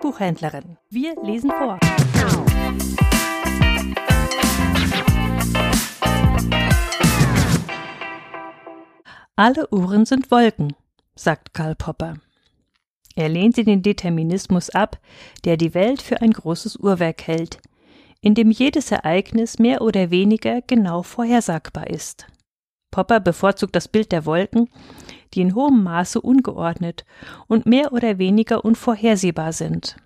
Buchhändlerin. Wir lesen vor. Alle Uhren sind Wolken, sagt Karl Popper. Er lehnte den Determinismus ab, der die Welt für ein großes Uhrwerk hält, in dem jedes Ereignis mehr oder weniger genau vorhersagbar ist. Popper bevorzugt das Bild der Wolken, die in hohem Maße ungeordnet und mehr oder weniger unvorhersehbar sind.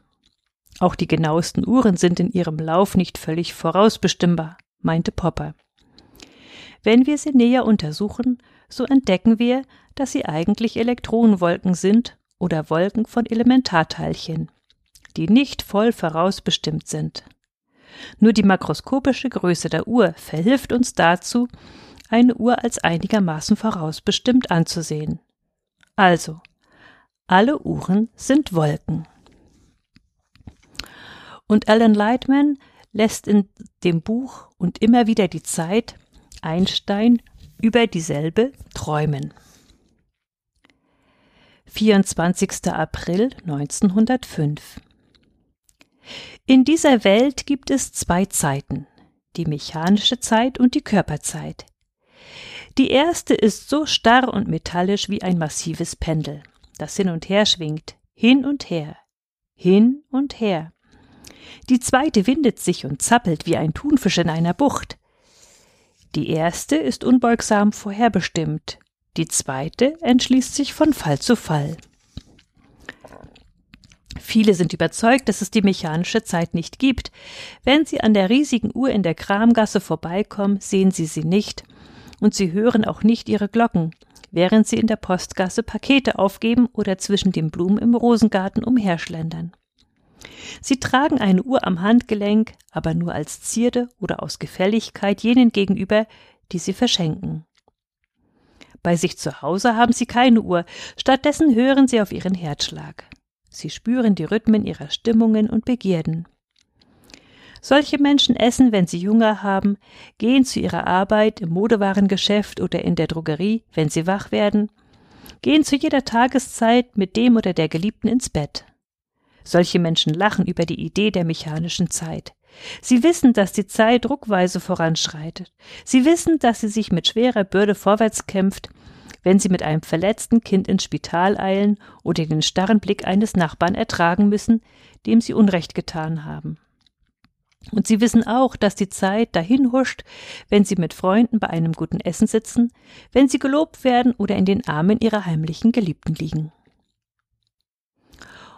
Auch die genauesten Uhren sind in ihrem Lauf nicht völlig vorausbestimmbar, meinte Popper. Wenn wir sie näher untersuchen, so entdecken wir, dass sie eigentlich Elektronenwolken sind oder Wolken von Elementarteilchen, die nicht voll vorausbestimmt sind. Nur die makroskopische Größe der Uhr verhilft uns dazu, eine Uhr als einigermaßen vorausbestimmt anzusehen. Also, alle Uhren sind Wolken. Und Alan Lightman lässt in dem Buch und immer wieder die Zeit Einstein über dieselbe träumen. 24. April 1905 In dieser Welt gibt es zwei Zeiten, die mechanische Zeit und die Körperzeit. Die erste ist so starr und metallisch wie ein massives Pendel, das hin und her schwingt, hin und her, hin und her. Die zweite windet sich und zappelt wie ein Thunfisch in einer Bucht. Die erste ist unbeugsam vorherbestimmt, die zweite entschließt sich von Fall zu Fall. Viele sind überzeugt, dass es die mechanische Zeit nicht gibt. Wenn sie an der riesigen Uhr in der Kramgasse vorbeikommen, sehen sie sie nicht und sie hören auch nicht ihre Glocken, während sie in der Postgasse Pakete aufgeben oder zwischen den Blumen im Rosengarten umherschlendern. Sie tragen eine Uhr am Handgelenk, aber nur als Zierde oder aus Gefälligkeit jenen gegenüber, die sie verschenken. Bei sich zu Hause haben sie keine Uhr, stattdessen hören sie auf ihren Herzschlag. Sie spüren die Rhythmen ihrer Stimmungen und Begierden. Solche Menschen essen, wenn sie Hunger haben, gehen zu ihrer Arbeit im Modewarengeschäft oder in der Drogerie, wenn sie wach werden, gehen zu jeder Tageszeit mit dem oder der Geliebten ins Bett. Solche Menschen lachen über die Idee der mechanischen Zeit. Sie wissen, dass die Zeit druckweise voranschreitet. Sie wissen, dass sie sich mit schwerer Bürde vorwärts kämpft, wenn sie mit einem verletzten Kind ins Spital eilen oder den starren Blick eines Nachbarn ertragen müssen, dem sie Unrecht getan haben. Und sie wissen auch, dass die Zeit dahin huscht, wenn sie mit Freunden bei einem guten Essen sitzen, wenn sie gelobt werden oder in den Armen ihrer heimlichen Geliebten liegen.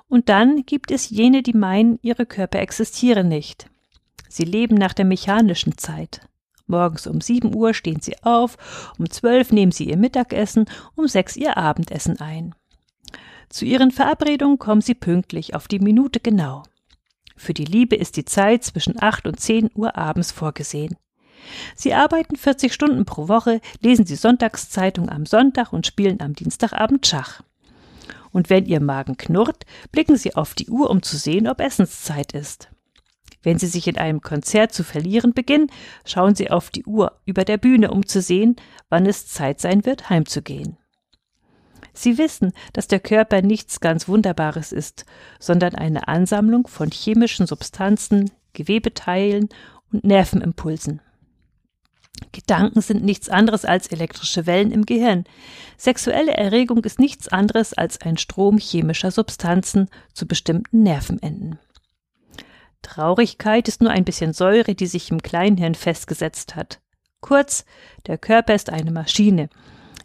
Und dann gibt es jene, die meinen, ihre Körper existieren nicht. Sie leben nach der mechanischen Zeit. Morgens um sieben Uhr stehen sie auf, um zwölf nehmen sie ihr Mittagessen, um sechs ihr Abendessen ein. Zu ihren Verabredungen kommen sie pünktlich auf die Minute genau. Für die Liebe ist die Zeit zwischen acht und zehn Uhr abends vorgesehen. Sie arbeiten 40 Stunden pro Woche, lesen die Sonntagszeitung am Sonntag und spielen am Dienstagabend Schach. Und wenn ihr Magen knurrt, blicken sie auf die Uhr, um zu sehen, ob Essenszeit ist. Wenn sie sich in einem Konzert zu verlieren beginnen, schauen sie auf die Uhr über der Bühne, um zu sehen, wann es Zeit sein wird, heimzugehen. Sie wissen, dass der Körper nichts ganz Wunderbares ist, sondern eine Ansammlung von chemischen Substanzen, Gewebeteilen und Nervenimpulsen. Gedanken sind nichts anderes als elektrische Wellen im Gehirn. Sexuelle Erregung ist nichts anderes als ein Strom chemischer Substanzen zu bestimmten Nervenenden. Traurigkeit ist nur ein bisschen Säure, die sich im Kleinhirn festgesetzt hat. Kurz, der Körper ist eine Maschine,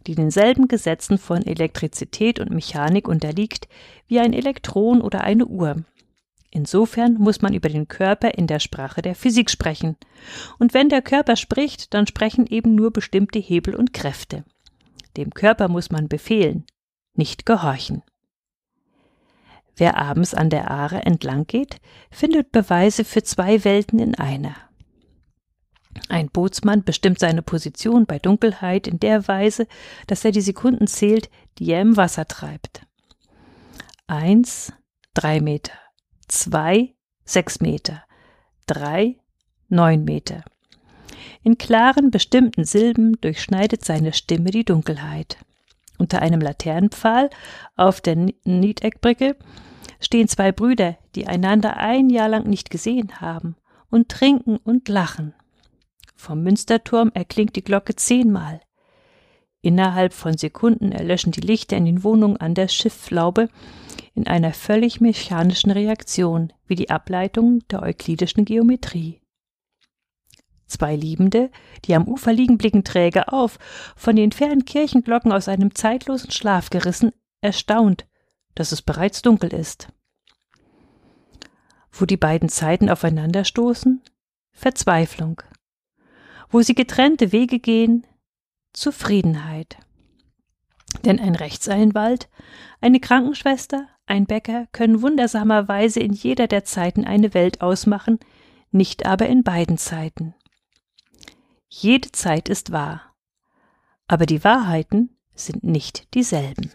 die denselben Gesetzen von Elektrizität und Mechanik unterliegt wie ein Elektron oder eine Uhr. Insofern muss man über den Körper in der Sprache der Physik sprechen. Und wenn der Körper spricht, dann sprechen eben nur bestimmte Hebel und Kräfte. Dem Körper muss man befehlen, nicht gehorchen. Wer abends an der Aare entlang geht, findet Beweise für zwei Welten in einer. Ein Bootsmann bestimmt seine Position bei Dunkelheit in der Weise, dass er die Sekunden zählt, die er im Wasser treibt. Eins, drei Meter. Zwei, sechs Meter. Drei, neun Meter. In klaren, bestimmten Silben durchschneidet seine Stimme die Dunkelheit. Unter einem Laternenpfahl auf der Niedeckbrücke stehen zwei Brüder, die einander ein Jahr lang nicht gesehen haben, und trinken und lachen. Vom Münsterturm erklingt die Glocke zehnmal. Innerhalb von Sekunden erlöschen die Lichter in den Wohnungen an der Schifflaube in einer völlig mechanischen Reaktion, wie die Ableitung der euklidischen Geometrie. Zwei Liebende, die am Ufer liegen, blicken träge auf, von den fernen Kirchenglocken aus einem zeitlosen Schlaf gerissen, erstaunt, dass es bereits dunkel ist. Wo die beiden Zeiten aufeinanderstoßen? Verzweiflung. Wo sie getrennte Wege gehen? Zufriedenheit. Denn ein Rechtsanwalt, eine Krankenschwester, ein Bäcker können wundersamerweise in jeder der Zeiten eine Welt ausmachen, nicht aber in beiden Zeiten. Jede Zeit ist wahr, aber die Wahrheiten sind nicht dieselben.